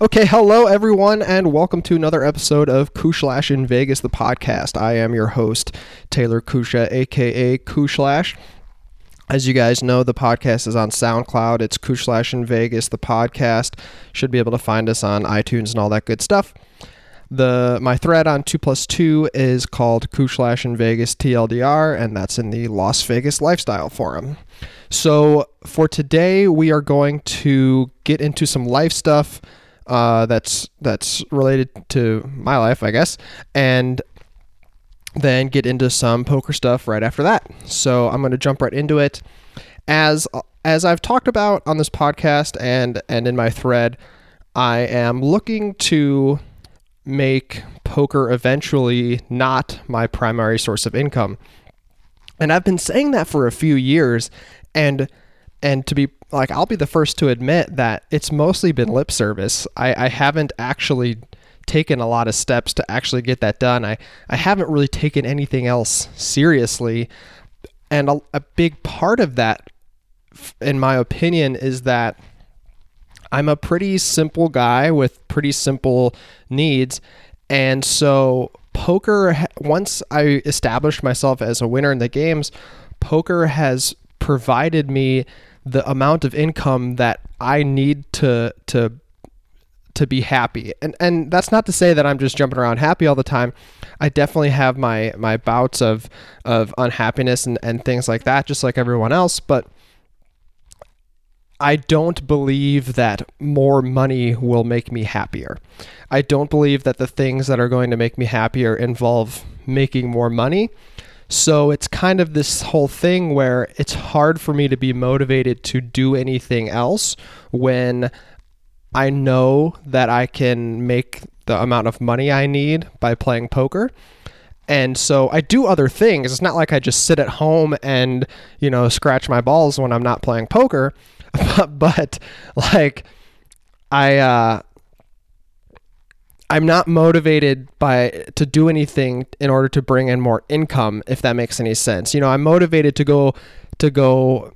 Okay, hello everyone, and welcome to another episode of Cushlash in Vegas, the podcast. I am your host, Taylor Kusha, aka Cushlash. As you guys know, the podcast is on SoundCloud. It's Cushlash in Vegas, the podcast. Should be able to find us on iTunes and all that good stuff. The my thread on two plus two is called Cushlash in Vegas TLDR, and that's in the Las Vegas Lifestyle Forum. So for today, we are going to get into some life stuff uh, that's that's related to my life, I guess, and then get into some poker stuff right after that. So I'm going to jump right into it. As as I've talked about on this podcast and and in my thread, I am looking to make poker eventually not my primary source of income. And I've been saying that for a few years and and to be like I'll be the first to admit that it's mostly been lip service. I, I haven't actually taken a lot of steps to actually get that done. I, I haven't really taken anything else seriously. And a, a big part of that, in my opinion, is that I'm a pretty simple guy with pretty simple needs. And so, poker, once I established myself as a winner in the games, poker has provided me the amount of income that I need to to to be happy. And and that's not to say that I'm just jumping around happy all the time. I definitely have my my bouts of of unhappiness and, and things like that, just like everyone else, but I don't believe that more money will make me happier. I don't believe that the things that are going to make me happier involve making more money. So it's kind of this whole thing where it's hard for me to be motivated to do anything else when I know that I can make the amount of money I need by playing poker. And so I do other things. It's not like I just sit at home and, you know, scratch my balls when I'm not playing poker. but, like I uh I'm not motivated by to do anything in order to bring in more income if that makes any sense. You know, I'm motivated to go to go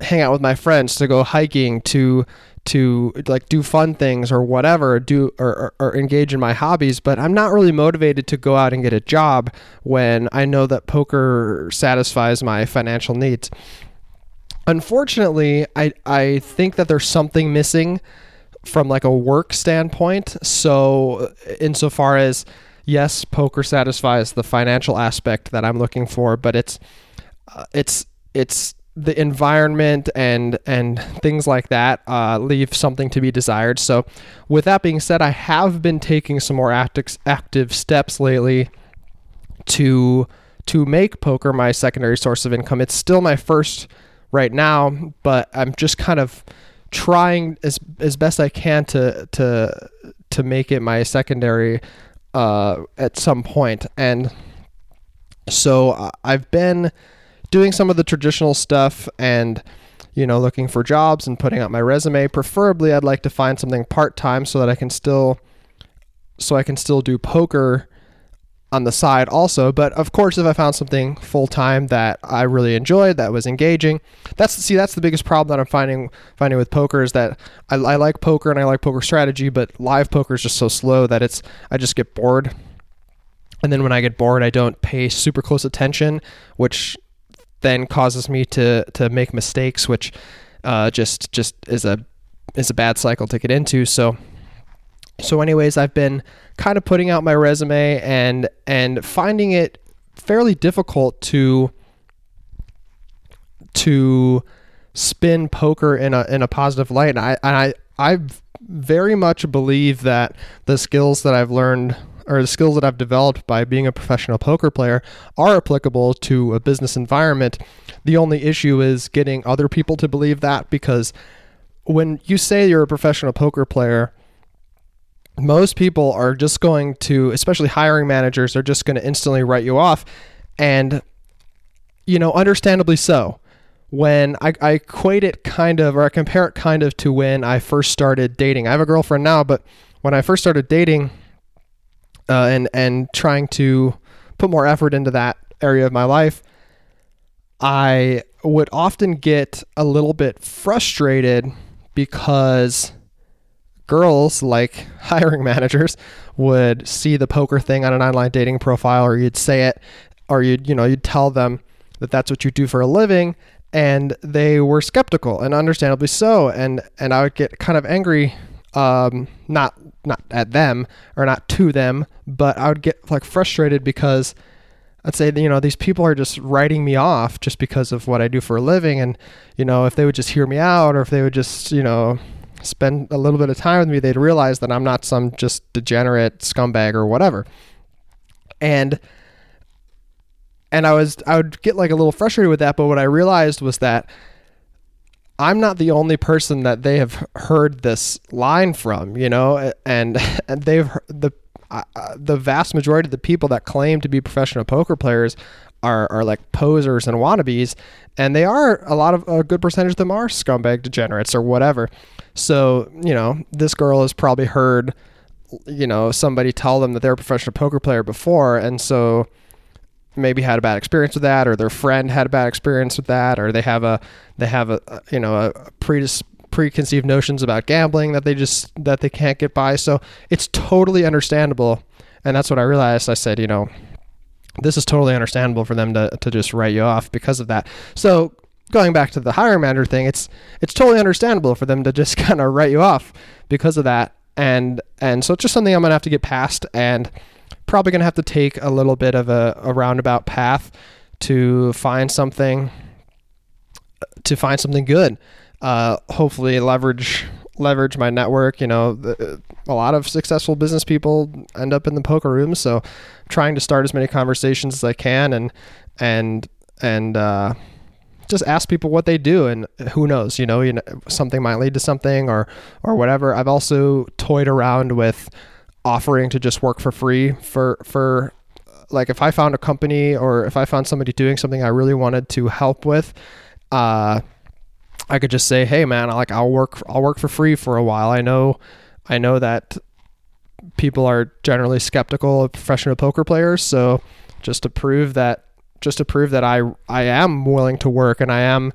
hang out with my friends, to go hiking, to to like do fun things or whatever, do or, or, or, engage in my hobbies, but I'm not really motivated to go out and get a job when I know that poker satisfies my financial needs. Unfortunately, I I think that there's something missing from like a work standpoint. So, insofar as yes, poker satisfies the financial aspect that I'm looking for, but it's uh, it's it's the environment and and things like that uh, leave something to be desired. So, with that being said, I have been taking some more active active steps lately to to make poker my secondary source of income. It's still my first right now, but I'm just kind of trying as as best I can to to to make it my secondary uh, at some point. And so uh, I've been doing some of the traditional stuff and you know looking for jobs and putting out my resume. Preferably, I'd like to find something part time so that I can still so I can still do poker on the side also. But of course, if I found something full time that I really enjoyed, that was engaging, that's see that's the biggest problem that I'm finding finding with poker is that I, I like poker and I like poker strategy, but live poker is just so slow that it's I just get bored. And then when I get bored, I don't pay super close attention, which then causes me to to make mistakes, which uh, just just is a is a bad cycle to get into. So so, anyways, I've been kind of putting out my resume and and finding it fairly difficult to to spin poker in a in a positive light. And I and I I very much believe that the skills that I've learned or the skills that I've developed by being a professional poker player are applicable to a business environment. The only issue is getting other people to believe that because when you say you're a professional poker player, most people are just going to, especially hiring managers, are just going to instantly write you off. And, you know, understandably so. When I, I equate it kind of, or I compare it kind of to when I first started dating. I have a girlfriend now, but when I first started dating uh, and, and trying to put more effort into that area of my life, I would often get a little bit frustrated because girls like hiring managers would see the poker thing on an online dating profile or you'd say it or you'd you know you'd tell them that that's what you do for a living and they were skeptical and understandably so and and I would get kind of angry um, not not at them or not to them but I would get like frustrated because I'd say you know these people are just writing me off just because of what I do for a living and you know if they would just hear me out or if they would just you know spend a little bit of time with me they'd realize that I'm not some just degenerate scumbag or whatever. And and I was I would get like a little frustrated with that but what I realized was that I'm not the only person that they have heard this line from you know and and they've the uh, the vast majority of the people that claim to be professional poker players are, are like posers and wannabes and they are a lot of a good percentage of them are scumbag degenerates or whatever so you know this girl has probably heard you know somebody tell them that they're a professional poker player before and so maybe had a bad experience with that or their friend had a bad experience with that or they have a they have a, you know a predis- preconceived notions about gambling that they just that they can't get by. So it's totally understandable. And that's what i realized. I said you know this is totally understandable for them to, to just write you off because of that. So going back to the hiring manager thing it's it's totally understandable for them to just kind of write you off because of that and and so it's just something i'm gonna have to get past and probably to have to take a little bit of a, a roundabout path to find something to find something good. Uh, hopefully, leverage leverage my network. You know, the, a lot of successful business people end up in the poker room, so I'm trying to start as many conversations as I can, and and and uh, just ask people what they do, and who knows, you know, you know, something might lead to something, or or whatever. I've also toyed around with offering to just work for free for for like if I found a company or if I found somebody doing something I really wanted to help with, uh, I could just say, "Hey, man, like I'll work I'll work for free for a while." I know I know that people are generally skeptical of professional poker players, so just to prove that just to prove that I I am willing to work and I am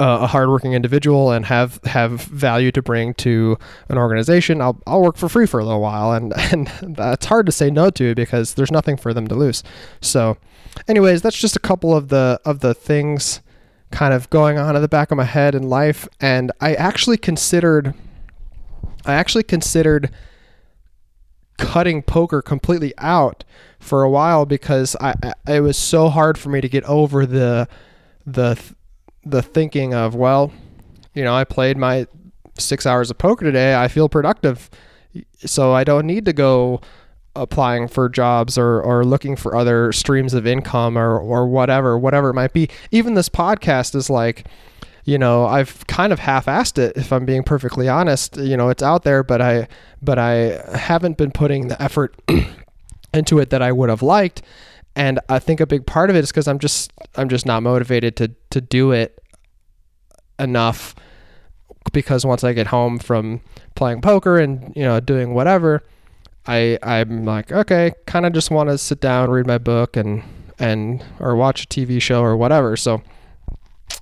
uh, a hardworking individual and have have value to bring to an organization, I'll I'll work for free for a little while, and and that's hard to say no to because there's nothing for them to lose. So, anyways, that's just a couple of the of the things kind of going on in the back of my head in life, and I actually considered, I actually considered cutting poker completely out for a while because I, I it was so hard for me to get over the the the thinking of, well, you know, I played my six hours of poker today. I feel productive. So I don't need to go applying for jobs or, or looking for other streams of income or, or whatever, whatever it might be. Even this podcast is like, you know, I've kind of half-assed it if I'm being perfectly honest. You know, it's out there, but I but I haven't been putting the effort into it that I would have liked and I think a big part of it is because I'm just I'm just not motivated to to do it enough because once I get home from playing poker and you know doing whatever, I I'm like okay, kind of just want to sit down, read my book, and and or watch a TV show or whatever. So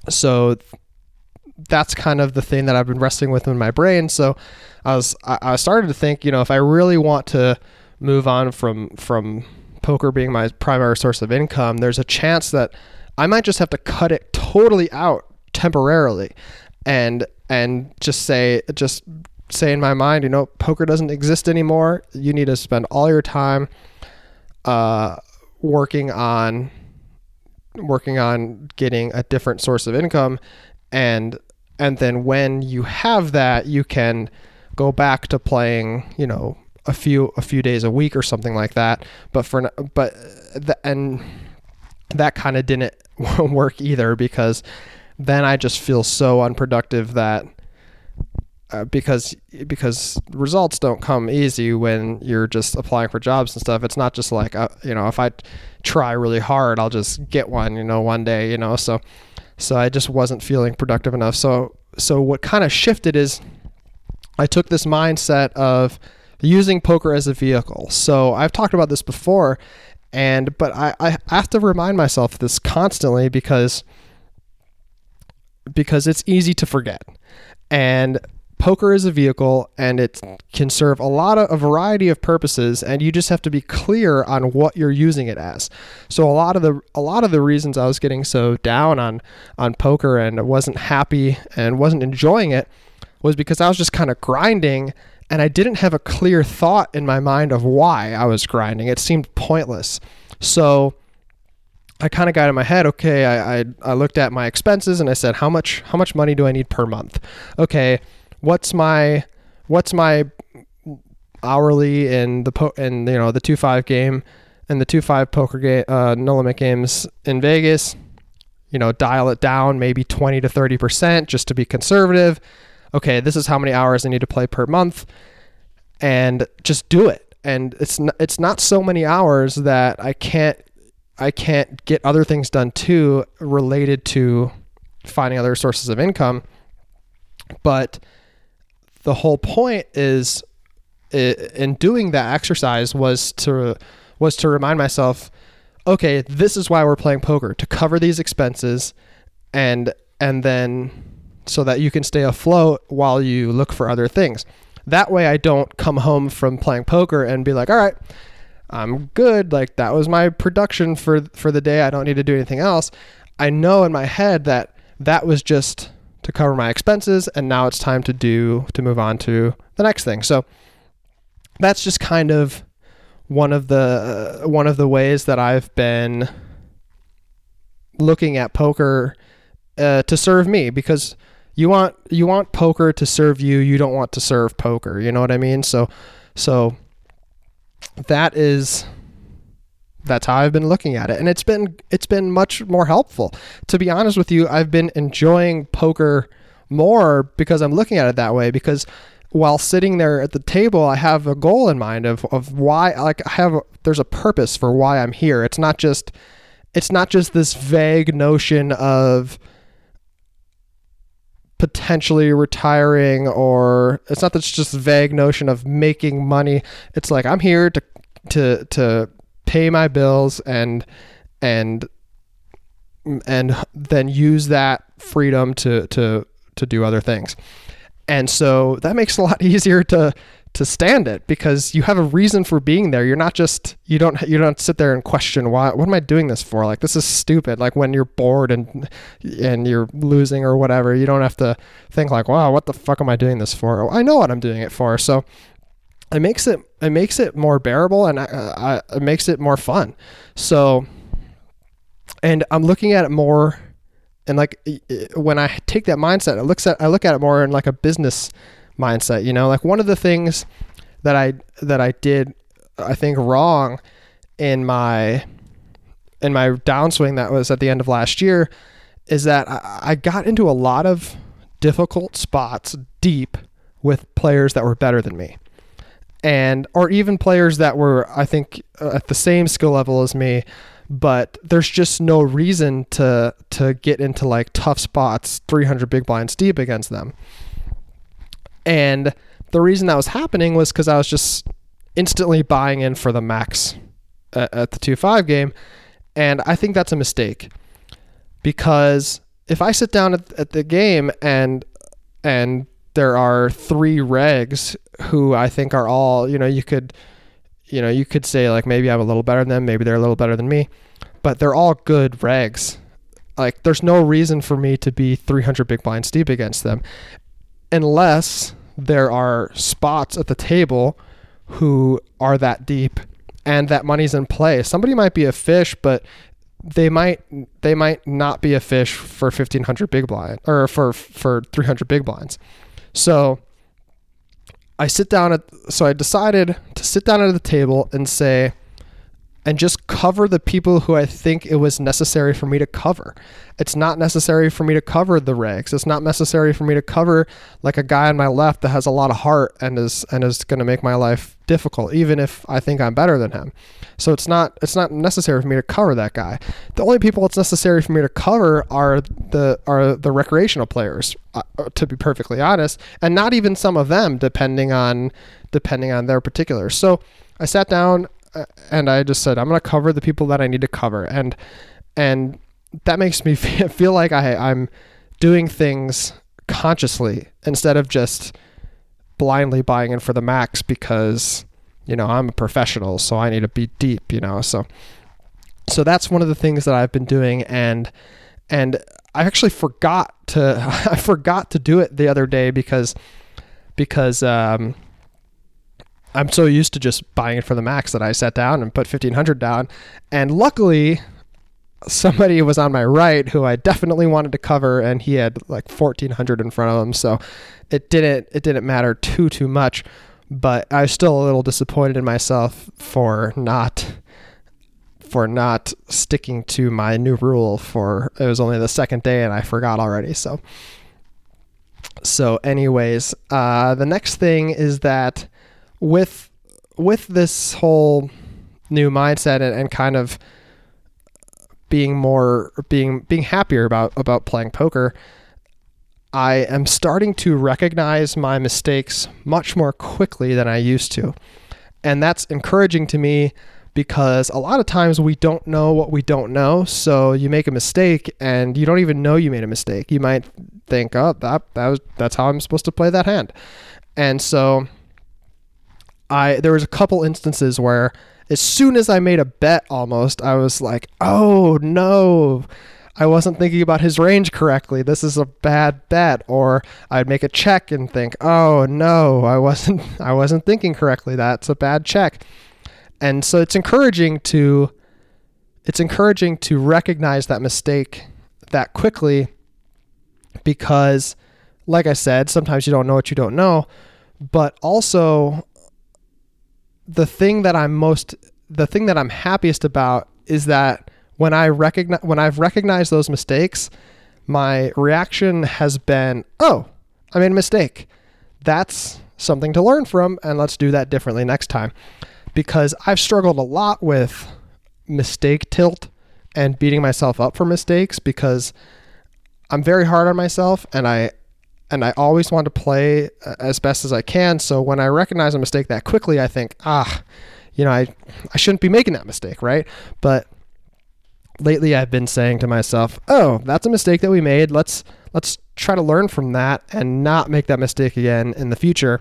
so that's kind of the thing that I've been wrestling with in my brain. So I was I, started to think, you know, if I really want to move on from from poker being my primary source of income, there's a chance that I might just have to cut it totally out temporarily and and just say just say in my mind, you know, poker doesn't exist anymore. You need to spend all your time uh, working on working on getting a different source of income and and then when you have that you can go back to playing you know a few a few days a week or something like that. But for but the, and that kind of didn't work either because then I just feel so unproductive that uh, because because results don't come easy when you're just applying for jobs and stuff. It's not just like uh, you know if I try really hard, I'll just get one. You know, one day. You know, so so I just wasn't feeling productive enough. So so what kind of shifted is I took this mindset of using poker as a vehicle. So I've talked about this before, and but I, I have to remind myself this constantly because because it's easy to forget. And poker is a vehicle and it can serve a lot of a variety of purposes and you just have to be clear on what you're using it as so a lot of the a lot of the reasons i was getting so down on on poker and wasn't happy and wasn't enjoying it was because i was just kind of grinding and i didn't have a clear thought in my mind of why i was grinding it seemed pointless so I kind of got in my head, okay, I, I, I looked at my expenses and I said, how much how much money do I need per month? Okay, what's my what's my hourly in the po- in you know the two five game and the two five poker game uh, no limit games in Vegas. You know, dial it down maybe twenty to thirty percent just to be conservative. Okay, this is how many hours I need to play per month, and just do it. And it's not, it's not so many hours that I can't I can't get other things done too related to finding other sources of income. But the whole point is in doing that exercise was to was to remind myself, okay, this is why we're playing poker to cover these expenses and and then so that you can stay afloat while you look for other things. That way I don't come home from playing poker and be like, all right, I'm good. Like that was my production for for the day. I don't need to do anything else. I know in my head that that was just to cover my expenses and now it's time to do to move on to the next thing. So that's just kind of one of the uh, one of the ways that I've been looking at poker uh, to serve me because you want you want poker to serve you you don't want to serve poker you know what i mean so so that is that's how I've been looking at it and it's been it's been much more helpful. To be honest with you, I've been enjoying poker more because I'm looking at it that way because while sitting there at the table, I have a goal in mind of, of why like I have a, there's a purpose for why I'm here. It's not just it's not just this vague notion of potentially retiring or it's not this just vague notion of making money. It's like i'm here to to to pay my bills and and and then use that freedom to to to do other things. And so that makes it a lot easier to to stand it because you have a reason for being there. You're not just you don't you don't sit there and question why what am I doing this for? Like this is stupid. Like when you're bored and and you're losing or whatever, you don't have to think like, wow, what the fuck am I doing this for? I know what I'm doing it for. So it makes it it makes it more bearable and I, I, it makes it more fun. So and I'm looking at it more and like when I take that mindset, it looks at I look at it more in like a business mindset. You know, like one of the things that I that I did, I think wrong in my in my downswing that was at the end of last year is that I, I got into a lot of difficult spots deep with players that were better than me and or even players that were I think uh, at the same skill level as me but there's just no reason to to get into like tough spots 300 big blinds deep against them and the reason that was happening was because I was just instantly buying in for the max at, at the 2 5 game. And I think that's a mistake because if I sit down at, at the game and and there are three regs who I think are all, you know, you could you know, you could say like maybe I'm a little better than them, maybe they're a little better than me, but they're all good regs. Like there's no reason for me to be 300 big blinds deep against them unless there are spots at the table who are that deep and that money's in play. Somebody might be a fish, but they might they might not be a fish for 1500 big blind or for for 300 big blinds. So I sit down at so I decided to sit down at the table and say and just cover the people who I think it was necessary for me to cover. It's not necessary for me to cover the regs. It's not necessary for me to cover like a guy on my left that has a lot of heart and is and is going to make my life difficult even if I think I'm better than him. So it's not it's not necessary for me to cover that guy. The only people it's necessary for me to cover are the are the recreational players uh, to be perfectly honest, and not even some of them depending on depending on their particulars. So I sat down and I just said I'm going to cover the people that I need to cover, and and that makes me feel like I I'm doing things consciously instead of just blindly buying in for the max because you know I'm a professional, so I need to be deep. You know, so so that's one of the things that I've been doing, and and I actually forgot to I forgot to do it the other day because because um, I'm so used to just buying it for the max that I sat down and put 1500 down, and luckily somebody was on my right who I definitely wanted to cover, and he had like 1400 in front of him, so it didn't it didn't matter too too much, but I was still a little disappointed in myself for not for not sticking to my new rule for it was only the second day and I forgot already. So so anyways, uh, the next thing is that with with this whole new mindset and, and kind of being more being being happier about about playing poker, I am starting to recognize my mistakes much more quickly than I used to. And that's encouraging to me because a lot of times we don't know what we don't know. So you make a mistake and you don't even know you made a mistake. You might think, "Oh, that that was that's how I'm supposed to play that hand." And so I there was a couple instances where as soon as I made a bet almost, I was like, "Oh, no. I wasn't thinking about his range correctly. This is a bad bet." Or I'd make a check and think, "Oh, no. I wasn't I wasn't thinking correctly. That's a bad check." and so it's encouraging to it's encouraging to recognize that mistake that quickly because like I said, sometimes you don't know what you don't know, but also the thing that I'm most the thing that I'm happiest about is that when I recognize when I've recognized those mistakes, my reaction has been, "Oh, I made a mistake." That's something to learn from and let's do that differently next time because I've struggled a lot with mistake tilt and beating myself up for mistakes because I'm very hard on myself and I and I always want to play uh, as best as I can. So when I recognize a mistake that quickly, I think, ah, you know, I I shouldn't be making that mistake, right? But lately I've been saying to myself, "Oh, that's a mistake that we made. Let's let's try to learn from that and not make that mistake again in the future."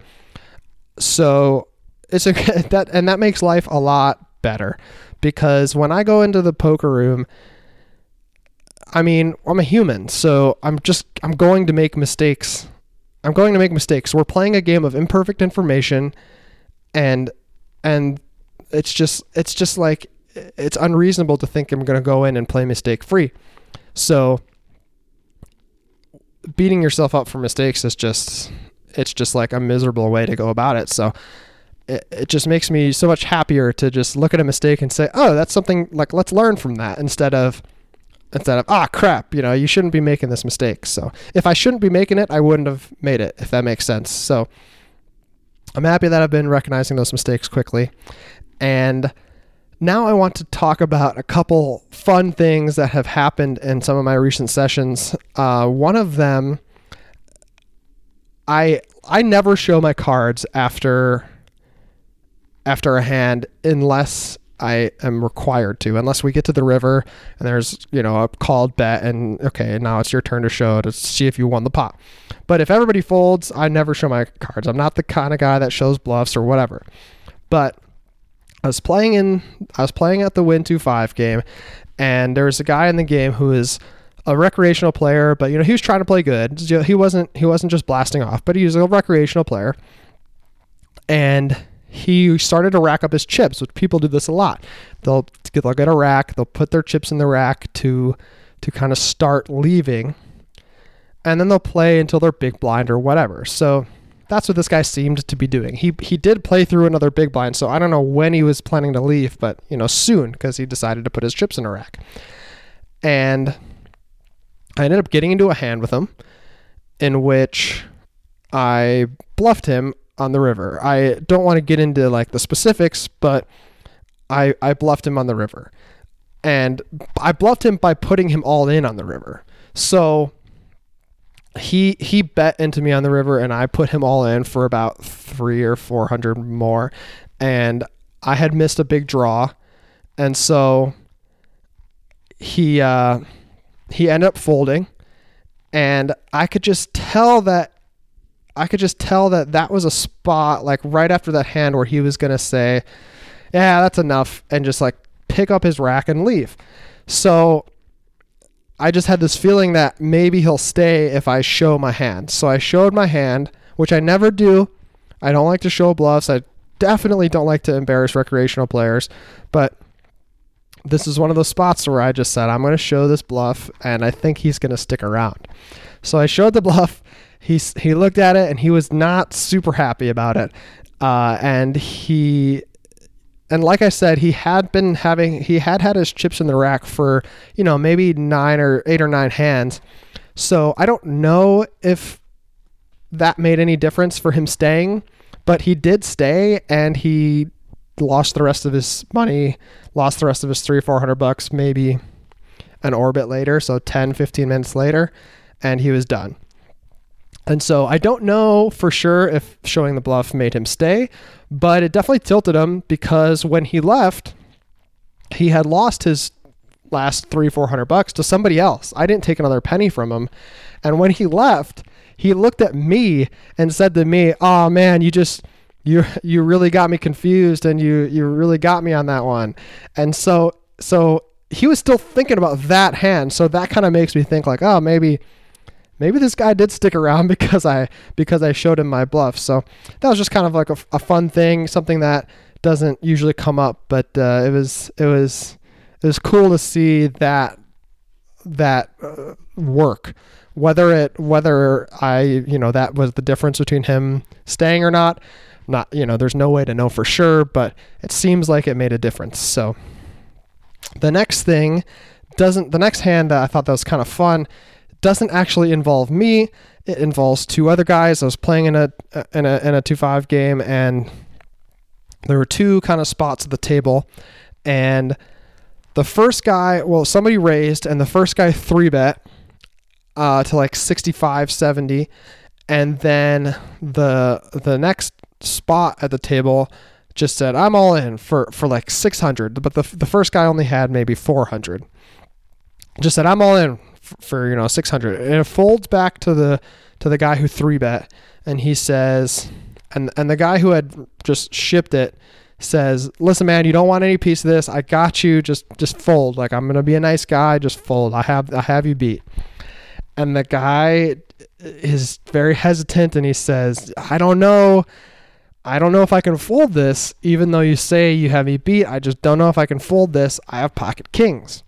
So it's a that and that makes life a lot better because when I go into the poker room, I mean, I'm a human, so I'm just I'm going to make mistakes. I'm going to make mistakes. We're playing a game of imperfect information and and it's just it's just like it's unreasonable to think I'm going to go in and play mistake free. So beating yourself up for mistakes is just it's just like a miserable way to go about it. So it, it just makes me so much happier to just look at a mistake and say, "Oh, that's something like let's learn from that," instead of instead of ah crap, you know, you shouldn't be making this mistake. So if I shouldn't be making it, I wouldn't have made it. If that makes sense. So I'm happy that I've been recognizing those mistakes quickly, and now I want to talk about a couple fun things that have happened in some of my recent sessions. Uh, one of them, I I never show my cards after after a hand unless I am required to, unless we get to the river and there's, you know, a called bet and okay, now it's your turn to show to see if you won the pot. But if everybody folds, I never show my cards. I'm not the kind of guy that shows bluffs or whatever. But I was playing in I was playing at the Wynn 2-5 game and there was a guy in the game who is a recreational player, but you know, he was trying to play good. He wasn't he wasn't just blasting off, but he was a recreational player. And he started to rack up his chips, which people do this a lot. They'll get, they'll get a rack, they'll put their chips in the rack to to kind of start leaving, and then they'll play until they're big blind or whatever. So that's what this guy seemed to be doing. He he did play through another big blind, so I don't know when he was planning to leave, but you know soon because he decided to put his chips in a rack. And I ended up getting into a hand with him, in which I bluffed him on the river. I don't want to get into like the specifics, but I I bluffed him on the river. And I bluffed him by putting him all in on the river. So he he bet into me on the river and I put him all in for about 3 or 400 more and I had missed a big draw. And so he uh he ended up folding and I could just tell that I could just tell that that was a spot like right after that hand where he was going to say, "Yeah, that's enough," and just like pick up his rack and leave. So I just had this feeling that maybe he'll stay if I show my hand. So I showed my hand, which I never do. I don't like to show bluffs. I definitely don't like to embarrass recreational players, but this is one of those spots where I just said, I'm going to show this bluff, and I think he's going to stick around. So I showed the bluff. He, he looked at it and he was not super happy about it. Uh, and he and like I said, he had been having he had had his chips in the rack for you know maybe nine or eight or nine hands. So I don't know if that made any difference for him staying, but he did stay and he lost the rest of his money, lost the rest of his three, four hundred bucks, maybe an orbit later. So 10, 15 minutes later, and he was done. And so I don't know for sure if showing the bluff made him stay, but it definitely tilted him because when he left, he had lost his last three, four hundred bucks to somebody else. I didn't take another penny from him. And when he left, he looked at me and said to me, Oh man, you just you you really got me confused and you you really got me on that one. And so so he was still thinking about that hand. So that kind of makes me think like, oh, maybe maybe this guy did stick around because I because I showed him my bluff. So that was just kind of like a, a fun thing, something that doesn't usually come up, but uh, it was it was it was cool to see that that uh, work. Whether it whether I you know that was the difference between him staying or not, not you know there's no way to know for sure, but it seems like it made a difference. So the next thing doesn't the next hand that I thought that was kind of fun doesn't actually involve me. It involves two other guys. I was playing in a in a in a two five game, and there were two kind of spots at the table, and the first guy, well, somebody raised, and the first guy three bet uh, to like 65, 70, and then the the next spot at the table just said I'm all in for for like 600, but the the first guy only had maybe 400. Just said I'm all in for you know 600 and it folds back to the to the guy who three bet. And he says and and the guy who had just shipped it says listen man you don't want any piece of this. I got you. Just just fold. Like i'm gonna be a nice guy. Just fold. I have i have you beat. And the guy is very hesitant and he says i don't know. I don't know if i can fold this. Even though you say you have me beat i just don't know if i can fold this. I have pocket kings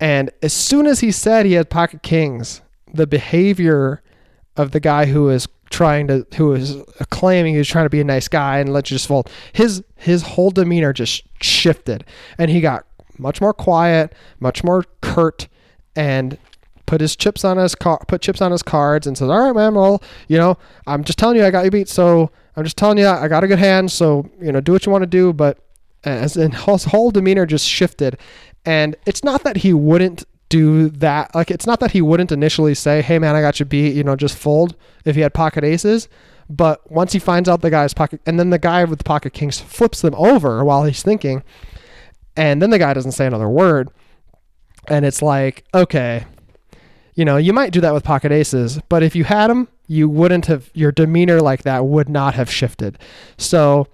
and as soon as he said he had pocket kings, the behavior of the guy who is trying to who is claiming he was trying to be a nice guy and let you just fold his his whole demeanor just shifted. And he got much more quiet much more curt and put his chips on his car put chips on his cards and says all right man well you know i'm just telling you i got you beat so i'm just telling you i got a good hand so you know do what you want to do. But as in his whole demeanor just shifted and it's not that he wouldn't do that. Like, it's not that he wouldn't initially say, hey, man, I got you beat, you know, just fold if he had pocket aces. But once he finds out the guy's pocket, and then the guy with the pocket kings flips them over while he's thinking, and then the guy doesn't say another word. And it's like, okay, you know, you might do that with pocket aces, but if you had them, you wouldn't have, your demeanor like that would not have shifted. So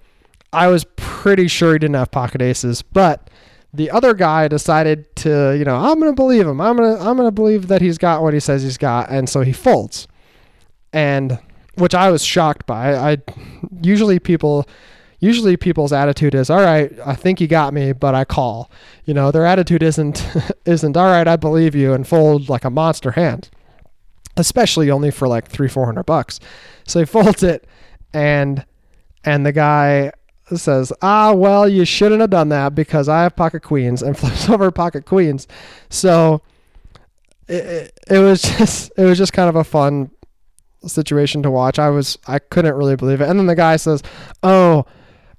I was pretty sure he didn't have pocket aces, but the other guy decided to, you know, I'm going to believe him. I'm going to I'm going to believe that he's got what he says he's got and so he folds. And which I was shocked by. I usually people usually people's attitude is, "All right, I think you got me, but I call." You know, their attitude isn't isn't, "All right, I believe you," and fold like a monster hand. Especially only for like 3 400 bucks. So he folds it and and the guy says, ah, well, you shouldn't have done that because I have pocket queens and flips over pocket queens. So it, it, it was just, it was just kind of a fun situation to watch. I was, I couldn't really believe it. And then the guy says, oh,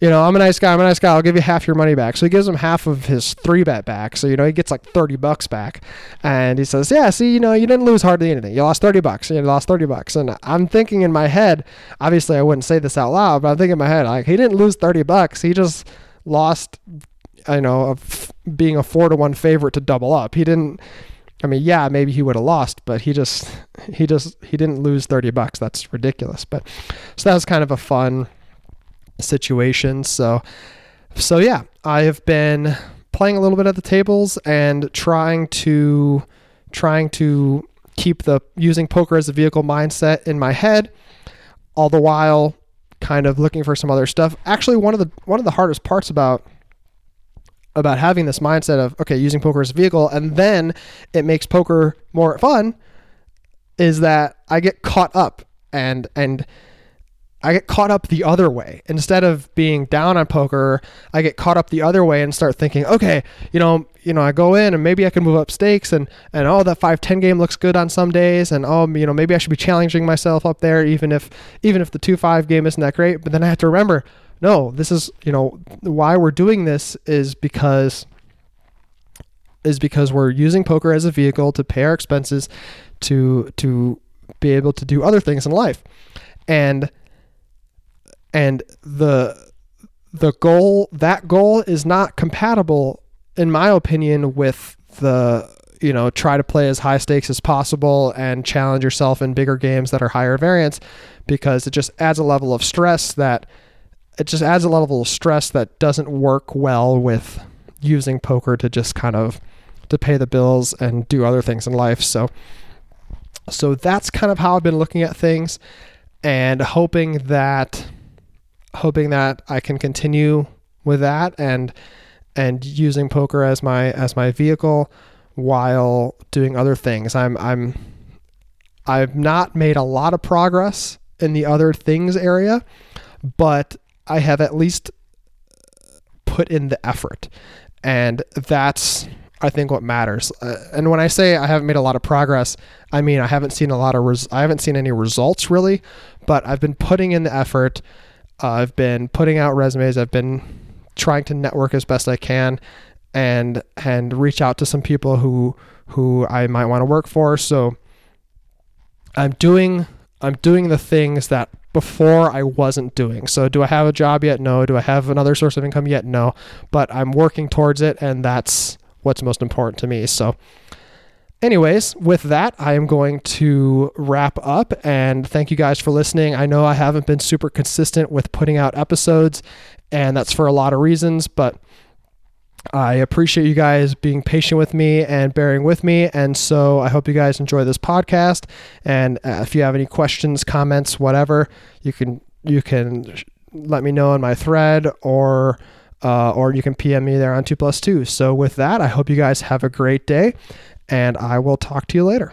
you know, I'm a nice guy. I'm a nice guy. I'll give you half your money back. So he gives him half of his three bet back. So, you know, he gets like 30 bucks back. And he says, Yeah, see, you know, you didn't lose hardly anything. You lost 30 bucks. You lost 30 bucks. And I'm thinking in my head, obviously, I wouldn't say this out loud, but I'm thinking in my head, like, he didn't lose 30 bucks. He just lost, you know, of being a four to one favorite to double up. He didn't I mean, yeah, maybe he would have lost, but he just he just he didn't lose 30 bucks. That's ridiculous. But so that was kind of a fun situation. So so yeah, I have been playing a little bit at the tables and trying to trying to keep the using poker as a vehicle mindset in my head all the while kind of looking for some other stuff. Actually, one of the one of the hardest parts about about having this mindset of okay, using poker as a vehicle and then it makes poker more fun is that I get caught up and and I get caught up the other way. Instead of being down on poker, I get caught up the other way and start thinking, okay, you know, you know, I go in and maybe I can move up stakes and and oh, that 5-10 game looks good on some days and oh, you know, maybe I should be challenging myself up there even if even if the 2-5 game isn't that great, but then I have to remember, no, this is, you know, why we're doing this is because is because we're using poker as a vehicle to pay our expenses to to be able to do other things in life. And and the the goal that goal is not compatible in my opinion with the you know try to play as high stakes as possible and challenge yourself in bigger games that are higher variance because it just adds a level of stress that it just adds a level of stress that doesn't work well with using poker to just kind of to pay the bills and do other things in life. So so that's kind of how I've been looking at things and hoping that hoping that I can continue with that and and using poker as my as my vehicle while doing other things. I'm I'm I've not made a lot of progress in the other things area, but I have at least put in the effort. And that's I think what matters. Uh, and when I say I haven't made a lot of progress, I mean I haven't seen a lot of res- I haven't seen any results really, but I've been putting in the effort uh, I've been putting out resumes. I've been trying to network as best I can, and and reach out to some people who who I might want to work for. So I'm doing I'm doing the things that before I wasn't doing. So do I have a job yet? No. Do I have another source of income yet? No. But I'm working towards it, and that's what's most important to me. So anyways, with that, I am going to wrap up and thank you guys for listening. I know I haven't been super consistent with putting out episodes, and that's for a lot of reasons, but I appreciate you guys being patient with me and bearing with me. And so I hope you guys enjoy this podcast. And uh, if you have any questions, comments, whatever, you can you can let me know in my thread or uh, or you can PM me there on two plus two. So with that, I hope you guys have a great day and I will talk to you later.